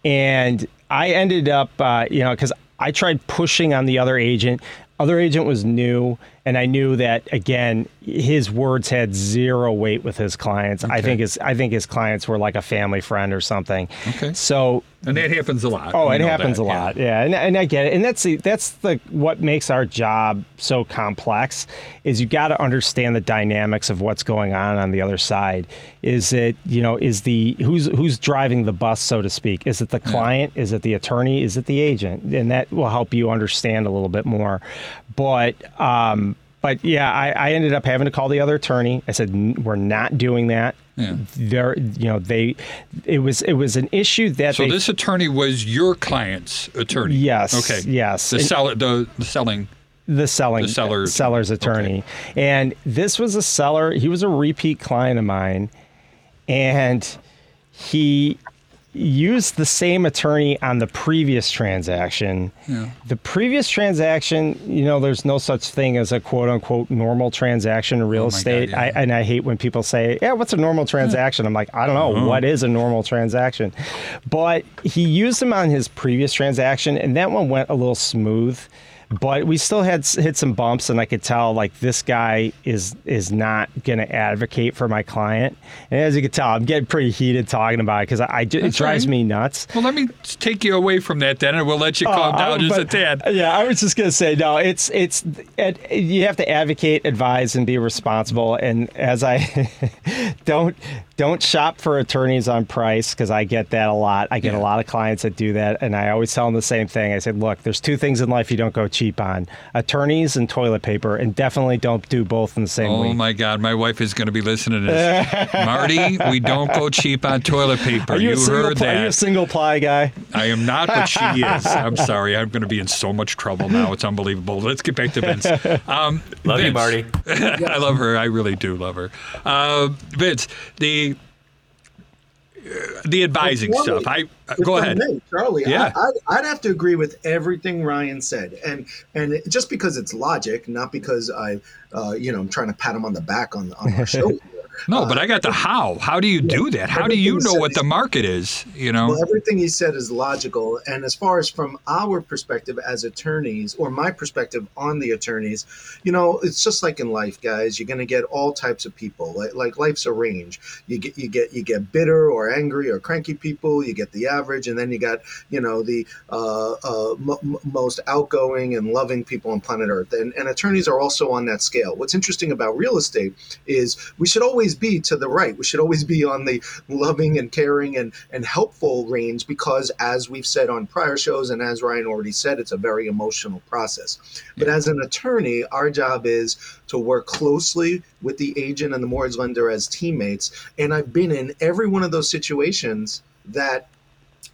And i ended up uh, you know because i tried pushing on the other agent. Other agent was new and i knew that again his words had zero weight with his clients i think his i think his clients were like a family friend or something Okay. so And that happens a lot. Oh, it happens that, a lot. Yeah, and, and I get it. And that's the that's the what makes our job so complex is you got to understand the dynamics of what's going on on the other side. Is it you know is the who's who's driving the bus so to speak? Is it the client? Is it the attorney? Is it the agent? And that will help you understand a little bit more. But um, but yeah, I, I ended up having to call the other attorney. I said we're not doing that. Yeah. There, you know, they, it was it was an issue that So they this attorney was your client's attorney. Yes, Okay. yes. The seller, the, the selling. the selling The seller- seller's attorney and this was a seller he was a repeat client of mine and he used the same attorney on the previous transaction. The previous transaction, you know, there's no such thing as a quote unquote normal transaction in real Oh my God, estate. yeah. I, and I hate when people say, yeah, what's a normal transaction? I'm like, I don't know. Uh-huh. What is a normal transaction? But he used them on his previous transaction, and that one went a little smooth. But we still had hit some bumps, and I could tell like this guy is is not going to advocate for my client. And as you can tell, I'm getting pretty heated talking about it because I, I it That's drives right. me nuts. Well, let me take you away from that then, and we'll let you calm Uh, down just a tad. <laughs> Yeah, I was just gonna say no. It's it's it, you have to advocate, advise, and be responsible. And as I <laughs> don't don't shop for attorneys on price because I get that a lot. I get Yeah. a lot of clients that do that, and I always tell them the same thing. I said, look, there's two things in life you don't go cheap on: attorneys and toilet paper, and definitely don't do both in the same way. Oh week. my God, my wife is going to be listening to this. <laughs> Marty, we don't go cheap on toilet paper. Are you, you a single heard ply, are you a single ply guy? I am not, but she <laughs> is. I'm sorry. I'm going to be in so much trouble now. It's unbelievable. Let's get back to Vince. <laughs> Um, Love you, Vince. Marty. I love her. I really do love her. Uh, Vince, the the advising stuff. I uh, go ahead. may, Charlie. Yeah. I, I'd, I'd have to agree with everything Ryan said, and and it- just because it's logic, not because I, uh, you know, I'm trying to pat him on the back on on our <laughs> show. No, but I got the how. How do you do that? How do you know what the market is? You know. Well, everything he said is logical. And as far as from our perspective as attorneys, or my perspective on the attorneys, you know, it's just like in life, guys. You're going to get all types of people. Like, like life's a range. You get you get you get bitter or angry or cranky people. You get the average, and then you got you know the uh, uh, m- most outgoing and loving people on planet Earth. And, and attorneys are also on that scale. What's interesting about real estate is we should always be to the right. We should always be on the loving and caring and, and helpful range because, as we've said on prior shows, and as Ryan already said, it's a very emotional process. But as an attorney, our job is to work closely with the agent and the mortgage lender as teammates. And I've been in every one of those situations that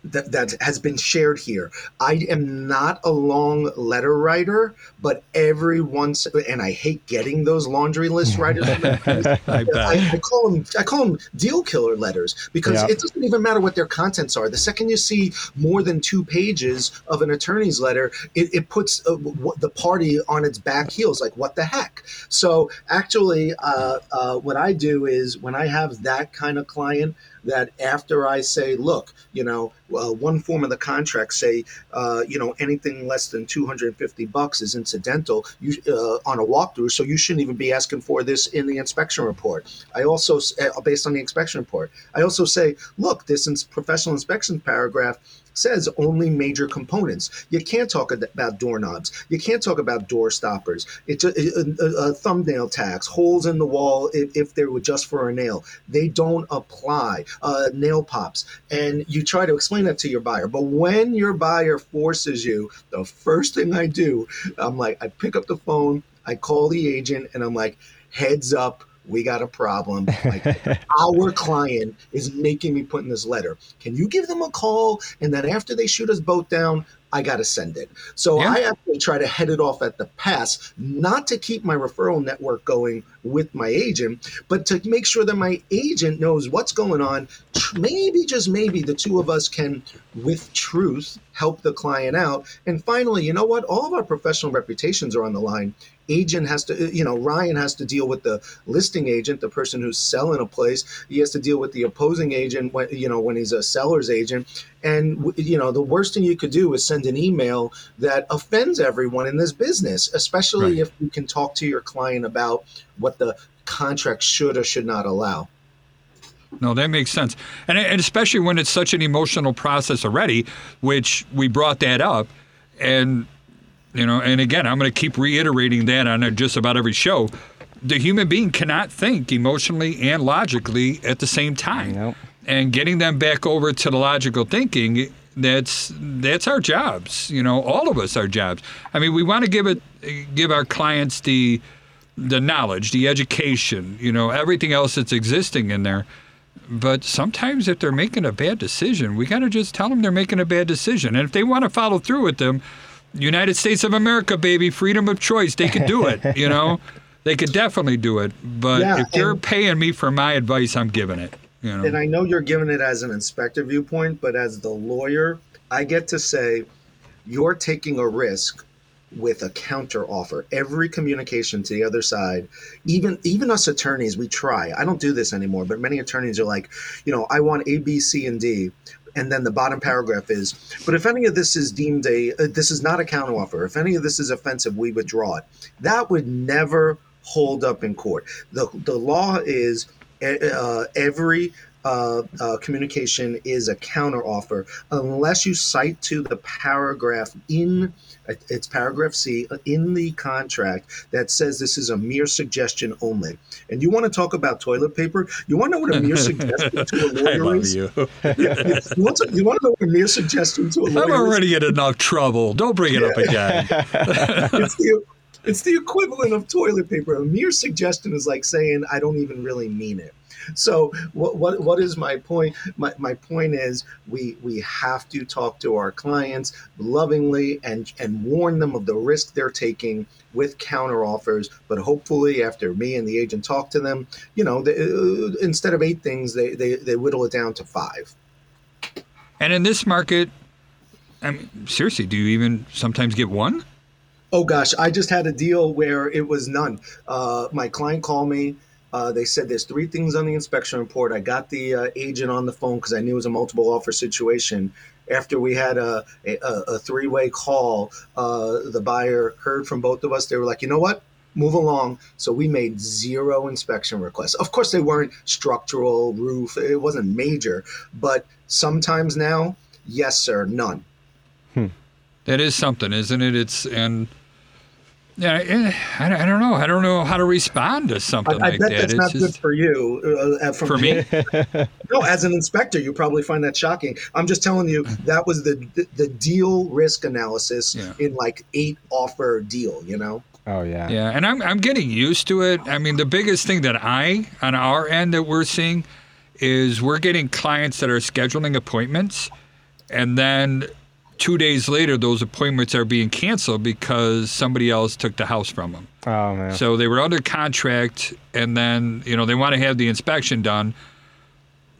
that, that has been shared here. I am not a long letter writer, but every once and I hate getting those laundry list <laughs> writers. I <laughs> I. I call them I call them deal killer letters because Yeah. it doesn't even matter what their contents are. The second you see more than two pages of an attorney's letter, it, it puts uh, the party on its back heels. Like what the heck? So actually, uh, uh, what I do is when I have that kind of client. That after I say, look, you know, uh, one form of the contract say, uh, you know, anything less than 250 bucks is incidental you, uh, on a walkthrough, so you shouldn't even be asking for this in the inspection report. I also, uh, based on the inspection report, I also say, look, this professional inspection paragraph says only major components. You can't talk about doorknobs. You can't talk about door stoppers. It's a, a, a- thumbnail tax, holes in the wall if, if they were just for a nail. They don't apply. Uh, nail pops. And you try to explain that to your buyer. But when your buyer forces you, the first thing I do, I'm like, I pick up the phone, I call the agent, and I'm like, heads up. We got a problem. <laughs> Like, our client is making me put in this letter. Can you give them a call? And then after they shoot us both down, I got to send it. So Yeah. I actually try to head it off at the pass, not to keep my referral network going with my agent, but to make sure that my agent knows what's going on. Tr- Maybe, just maybe, the two of us can, with truth, help the client out. And finally, you know what? All of our professional reputations are on the line. Agent has to, you know, Ryan has to deal with the listing agent, the person who's selling a place. He has to deal with the opposing agent when, you know, when he's a seller's agent. And, you know, the worst thing you could do is send an email that offends everyone in this business, especially Right. if you can talk to your client about what the contract should or should not allow. No, that makes sense, and, and especially when it's such an emotional process already, which we brought that up, and you know, and again, I'm going to keep reiterating that on just about every show. The human being cannot think emotionally and logically at the same time, Nope. and getting them back over to the logical thinking. That's that's our jobs, you know. All of us our jobs. I mean, we want to give it, give our clients the, the knowledge, the education, you know, everything else that's existing in there. But sometimes if they're making a bad decision, we got to just tell them they're making a bad decision. And if they want to follow through with them, United States of America, baby, freedom of choice, they could do it, you know? <laughs> They could definitely do it. But Yeah, if you're paying me for my advice, I'm giving it. You know, and I know you're giving it as an inspector viewpoint, but as the lawyer, I get to say you're taking a risk with a counter offer. Every communication to the other side, even even us attorneys, we try. I don't do this anymore, but many attorneys are like, you know, I want A, B, C, and D. And then the bottom paragraph is, but if any of this is deemed a, uh, this is not a counteroffer. If any of this is offensive, we withdraw it. That would never hold up in court. The the law is uh, every uh, uh, communication is a counteroffer unless you cite to the paragraph in it's paragraph C in the contract that says this is a mere suggestion only. And you want to talk about toilet paper? You want to know what a mere suggestion to a <laughs> lawyer I love is? you. <laughs> you, want to, you want to know what a mere suggestion to a lawyer I'm is? already in enough trouble. Don't bring it up again. <laughs> it's the it's the equivalent of toilet paper. A mere suggestion is like saying I don't even really mean it. So what what, what is my point? My, my point is we we have to talk to our clients lovingly and and warn them of the risk they're taking with counter offers. But hopefully, after me and the agent talk to them, you know, they, uh, instead of eight things, they, they they whittle it down to five. And in this market, I mean, seriously, do you even sometimes get one? Oh gosh, I just had a deal where it was none. Uh, my client called me. Uh, they said there's three things on the inspection report. I got the uh, agent on the phone because I knew it was a multiple offer situation. After we had a, a, a three way call, uh, the buyer heard from both of us. They were like, you know what? Move along. So we made zero inspection requests. Of course, they weren't structural, roof, it wasn't major, but sometimes now, yes, sir, none. That is something, isn't it? It's and yeah, I, I don't know. I don't know how to respond to I, something I like bet that. that's It's not just good for you. Uh, from for me. No, as an inspector, you probably find that shocking. I'm just telling you that was the the, the deal risk analysis Yeah. in like eight offer deal. You know, Oh yeah. Yeah, and I'm I'm getting used to it. I mean, the biggest thing that I on our end that we're seeing is we're getting clients that are scheduling appointments, and then two days later, those appointments are being canceled because somebody else took the house from them. Oh man. So they were under contract, and then you know they want to have the inspection done,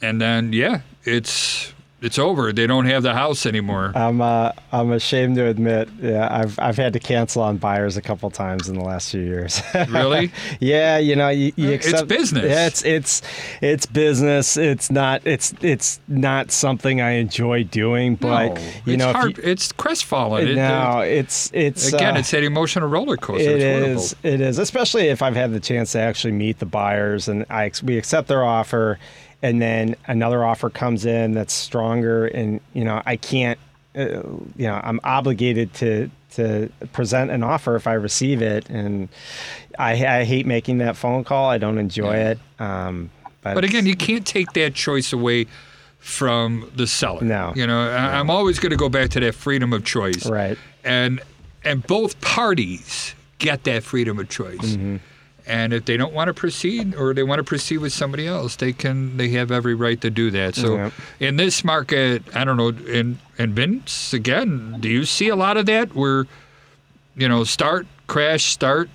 and then yeah, it's it's over. They don't have the house anymore. I'm uh, I'm ashamed to admit, yeah, I've I've had to cancel on buyers a couple times in the last few years. <laughs> Really? yeah, you know, you, you It's business. Yeah, it's it's it's business. It's not it's it's not something I enjoy doing, but no, you it's know, hard. you- it's crestfallen. It- no, it's it's Again, uh, it's that emotional roller coaster. It it's is. It is. Especially if I've had the chance to actually meet the buyers and I we accept their offer, and then another offer comes in that's stronger, and you know I can't. Uh, you know I'm obligated to to present an offer if I receive it, and I, I hate making that phone call. I don't enjoy it. Um, but, But again, you can't take that choice away from the seller. No. You know, I, I'm always going to go back to that freedom of choice. right. And and both parties get that freedom of choice. Mm-hmm. And if they don't want to proceed or they want to proceed with somebody else, they can they have every right to do that. So Yep. in this market, I don't know, in and Vince, again, do you see a lot of that where you know, start, crash, start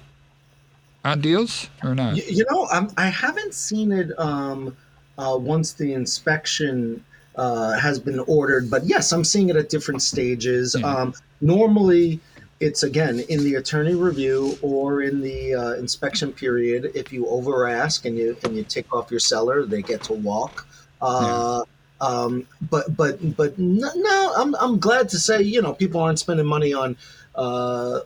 on deals or not? you, you know, I'm, I haven't seen it um, uh, once the inspection uh, has been ordered, but yes, I'm seeing it at different stages. Yeah. Um, normally, it's again in the attorney review or in the uh, inspection period. If you over ask and you and you tick off your seller, they get to walk. Uh, um, but but but no, no, I'm I'm glad to say you know people aren't spending money on uh,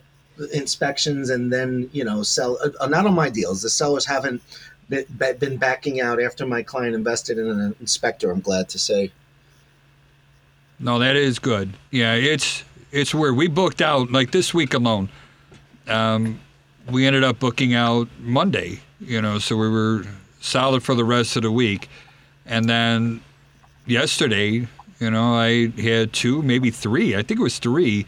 inspections and then you know sell uh, not on my deals. The sellers haven't been, been backing out after my client invested in an inspector. I'm glad to say. No, that is good. Yeah, it's it's where we booked out like this week alone. Um, we ended up booking out Monday, you know, so we were solid for the rest of the week. And then yesterday, you know, I had two, maybe three. I think it was three.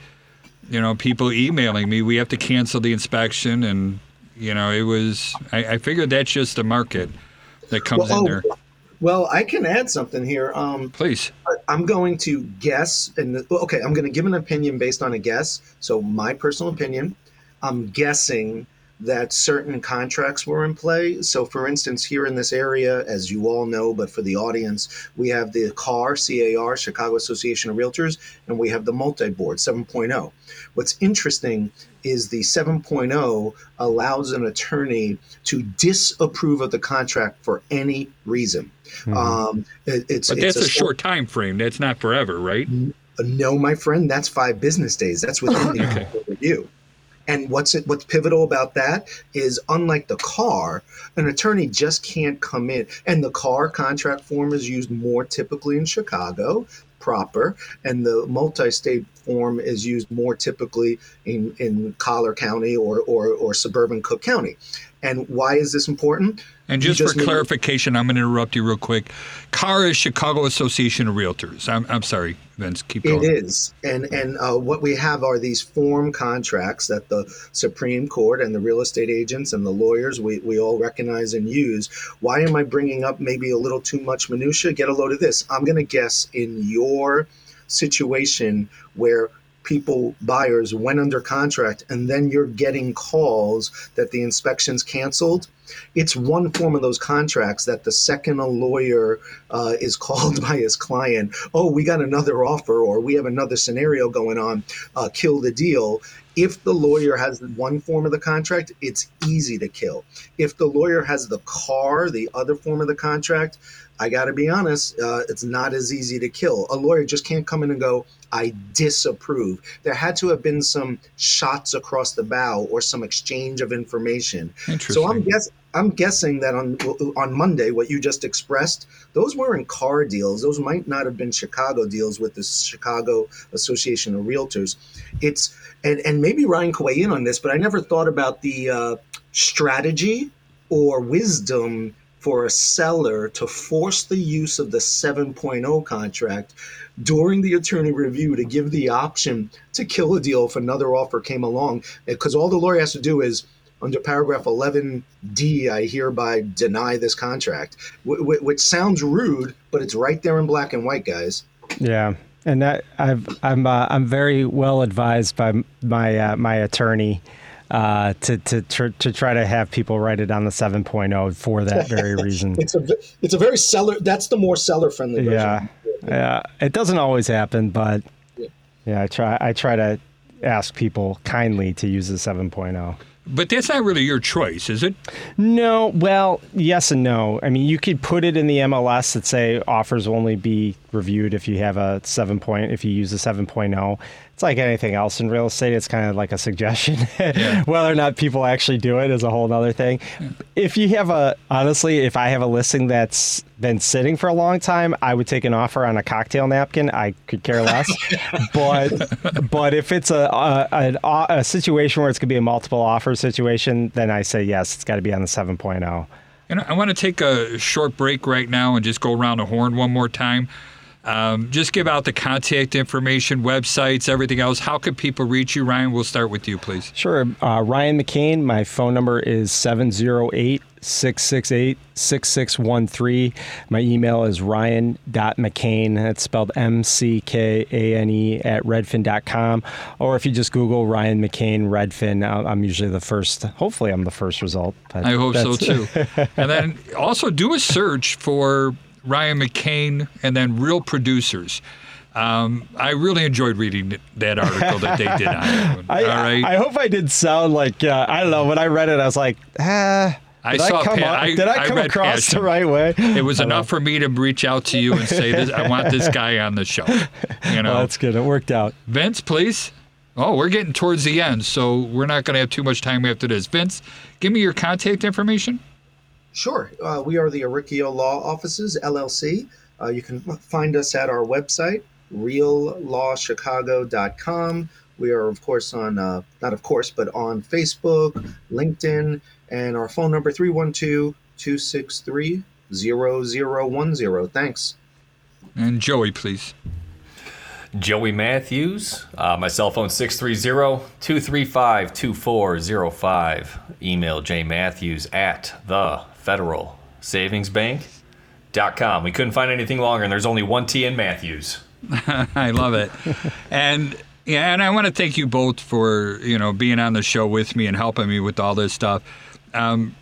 You know, people emailing me, we have to cancel the inspection, and you know, it was. I, I figured that's just the market that comes Well, in oh, there. Well, I can add something here. Um, Please. I'm going to guess, and okay, I'm going to give an opinion based on a guess. So, my personal opinion, I'm guessing that certain contracts were in play. So, for instance, here in this area, as you all know, but for the audience, we have the CAR, CAR, Chicago Association of Realtors, and we have the multi board 7.0. What's interesting is the 7.0 allows an attorney to disapprove of the contract for any reason. Mm-hmm. Um, it, it's but that's it's a, a short time frame. That's not forever, right? No, my friend, that's five business days. That's within <laughs> the okay. review. And what's it, what's pivotal about that is unlike the car, an attorney just can't come in. And the car contract form is used more typically in Chicago proper, and the multi-state form is used more typically in, in Collar County or, or, or suburban Cook County. And why is this important? And just, just for clarification, I'm going to interrupt you real quick. CAR is Chicago Association of Realtors. I'm, I'm sorry, Vince. Keep going. It is, and and uh, what we have are these form contracts that the Supreme Court and the real estate agents and the lawyers we, we all recognize and use. Why am I bringing up maybe a little too much minutia? Get a load of this. I'm going to guess in your situation where people buyers went under contract and then you're getting calls that the inspections canceled it's one form of those contracts that the second a lawyer uh, is <laughs> called by his client oh we got another offer or we have another scenario going on uh, kill the deal if the lawyer has one form of the contract, it's easy to kill. If the lawyer has the car, the other form of the contract, I got to be honest, uh, it's not as easy to kill. A lawyer just can't come in and go, I disapprove. There had to have been some shots across the bow or some exchange of information. So I'm guess I'm guessing that on on Monday, what you just expressed, those weren't car deals. Those might not have been Chicago deals with the Chicago Association of Realtors. It's and and maybe Ryan could weigh in on this, but I never thought about the uh, strategy or wisdom for a seller to force the use of the 7.0 contract during the attorney review to give the option to kill a deal if another offer came along. Because all the lawyer has to do is, under paragraph 11D, I hereby deny this contract, which sounds rude, but it's right there in black and white, guys. Yeah. And that I've, I'm uh, I'm very well advised by my uh, my attorney uh, to, to, to to try to have people write it on the 7.0 for that <laughs> very reason. it's a it's a very seller. That's the more seller friendly version. Yeah, yeah. It doesn't always happen, but yeah. yeah, I try I try to ask people kindly to use the 7.0. But that's not really your choice, is it? No. Well, yes and no. I mean, you could put it in the MLS that say offers will only be reviewed if you have a 7 point if you use a 7.0 it's like anything else in real estate. It's kind of like a suggestion. <laughs> Yeah. Whether or not people actually do it is a whole other thing. Yeah. If you have a, honestly, if I have a listing that's been sitting for a long time, I would take an offer on a cocktail napkin. I could care less. <laughs> but, but if it's a, a, a, a situation where it's going to be a multiple offer situation, then I say yes, it's got to be on the 7.0. And I want to take a short break right now and just go around the horn one more time. Um, just give out the contact information, websites, everything else. How can people reach you, Ryan? We'll start with you, please. Sure. Uh, Ryan McKane, my phone number is 708 668 6613. My email is ryan.mckane. That's spelled M C K A N E at redfin.com. Or if you just Google Ryan McKane Redfin, I'm usually the first. Hopefully, I'm the first result. I hope so too. <laughs> and then also do a search for Ryan McKane, and then Real Producers. Um, I really enjoyed reading that article that they did on it. <laughs> I, All right. I, I hope I did sound like uh, I don't know. When I read it, I was like, ah. I did saw. I come, pa- I, did I come across passion. the right way? It was enough know. for me to reach out to you and say, this, "I want this <laughs> guy on the show." You know, well, that's good. It worked out. Vince, please. Oh, we're getting towards the end, so we're not going to have too much time after this. Vince, give me your contact information. Sure. Uh, we are the Auricchio Law Offices, LLC. Uh, you can find us at our website, reallawchicago.com. We are, of course, on, uh, not of course, but on Facebook, LinkedIn, and our phone number 312 263 0010. Thanks. And Joey, please. Joey Mathews. Uh, my cell phone 630-235-2405. Email jmathews at the Federal Savings Bank.com. We couldn't find anything longer, and there's only one T in Mathews. <laughs> I love it. and Yeah, and I want to thank you both for you know being on the show with me and helping me with all this stuff. Um,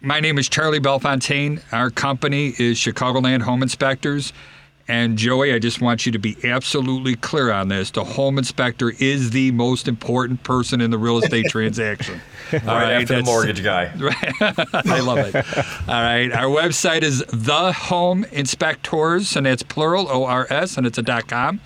my name is Charlie Bellefontaine. Our company is Chicagoland Home Inspectors. And Joey, I just want you to be absolutely clear on this. The home inspector is the most important person in the real estate <laughs> transaction. All right, after the mortgage guy. <laughs> I love it. All right. Our website is The Home Inspectors, and it's plural, O R S, and it's a dot com.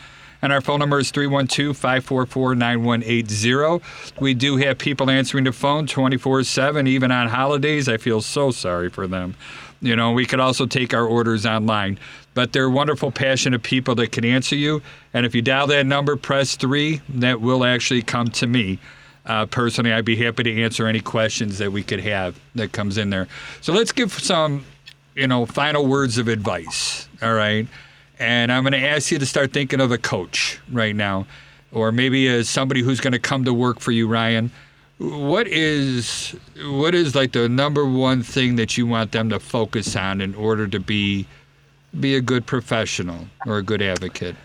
And our phone number is 312 544 9180. We do have people answering the phone 24 7, even on holidays. I feel so sorry for them. You know, we could also take our orders online, but they're wonderful, passionate people that can answer you. And if you dial that number, press three, that will actually come to me. Uh, personally, I'd be happy to answer any questions that we could have that comes in there. So let's give some, you know, final words of advice. All right, and I'm going to ask you to start thinking of a coach right now, or maybe as somebody who's going to come to work for you, Ryan. What is what is like the number one thing that you want them to focus on in order to be be a good professional or a good advocate?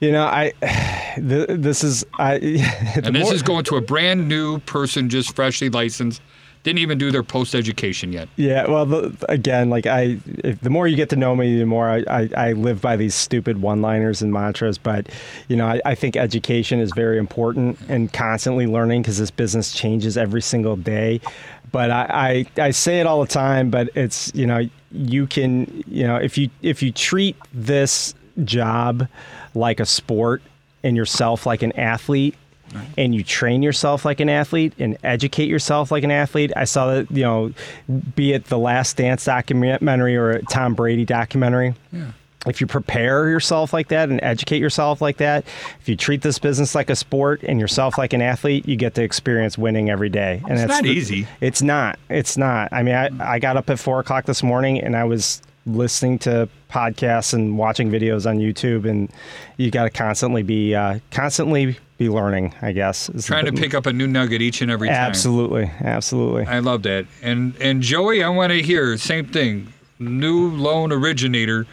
You know, I <sighs> th- this is I. <laughs> And this more- is going to a brand new person, just freshly licensed, didn't even do their post education yet. Yeah, well, the, again, like I, if, the more you get to know me, the more I, I, I live by these stupid one-liners and mantras. But you know, I, I think education is very important and constantly learning because this business changes every single day. But I, I, I say it all the time. But it's you know, you can you know if you if you treat this job like a sport and yourself like an athlete and you train yourself like an athlete and educate yourself like an athlete. I saw that, you know, be it the Last Dance documentary or a Tom Brady documentary. Yeah If you prepare yourself like that and educate yourself like that, if you treat this business like a sport and yourself like an athlete, you get to experience winning every day. And It's that's not the- easy. It's not. It's not. I mean, I, I got up at four o'clock this morning and I was listening to podcasts and watching videos on YouTube, and you got to constantly be uh, constantly be learning. I guess is Trying to pick up a new nugget each and every time. Absolutely, absolutely. I love that. And and Joey, I want to hear same thing. New loan originator.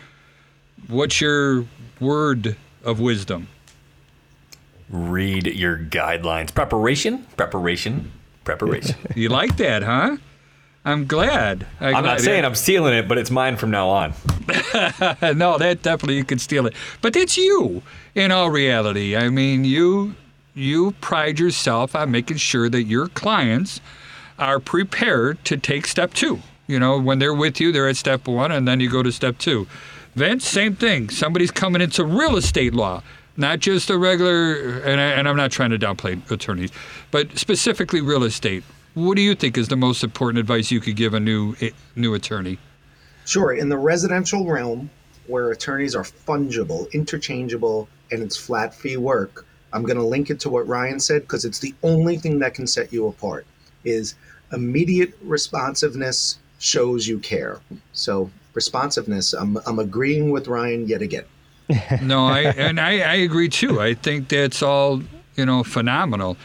What's your word of wisdom? Read your guidelines. Preparation, preparation, preparation. <laughs> You like that, huh? I'm glad. I, I'm not saying I'm stealing it, but it's mine from now on. <laughs> no, that definitely you could steal it. But that's you in all reality. I mean, you you pride yourself on making sure that your clients are prepared to take step two. You know, when they're with you, they're at step one, and then you go to step two. Vince, same thing. Somebody's coming into real estate law, not just a regular, and, I, and I'm not trying to downplay attorneys, but specifically real estate. What do you think is the most important advice you could give a new new attorney? Sure. In the residential realm, where attorneys are fungible, interchangeable, and it's flat fee work, I'm going to link it to what Ryan said because it's the only thing that can set you apart. Is immediate responsiveness shows you care. So responsiveness, I'm, I'm agreeing with Ryan yet again. <laughs> no, I and I, I agree too. I think that's all you know phenomenal.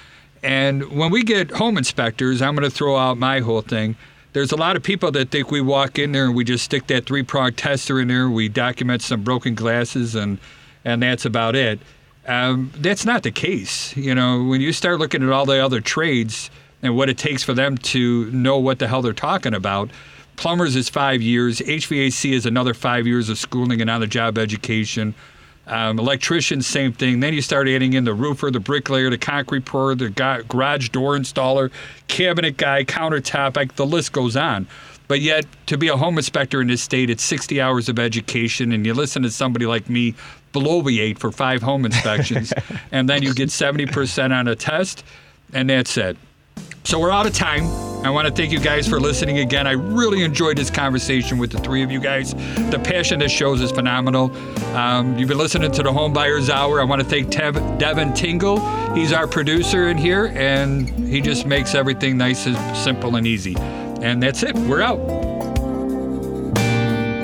And when we get home inspectors, I'm going to throw out my whole thing. There's a lot of people that think we walk in there and we just stick that three prong tester in there. We document some broken glasses and and that's about it. Um, that's not the case. You know, when you start looking at all the other trades and what it takes for them to know what the hell they're talking about, plumbers is five years, HVAC is another five years of schooling and on the job education. Um, electrician, same thing. Then you start adding in the roofer, the bricklayer, the concrete pourer, the ga- garage door installer, cabinet guy, countertop, like the list goes on. But yet, to be a home inspector in this state, it's 60 hours of education, and you listen to somebody like me bloviate for five home inspections, <laughs> and then you get 70% on a test, and that's it. So we're out of time. I want to thank you guys for listening again. I really enjoyed this conversation with the three of you guys. The passion this shows is phenomenal. Um, you've been listening to the Home Buyers Hour. I want to thank Tev- Devin Tingle. He's our producer in here, and he just makes everything nice and simple and easy. And that's it. We're out.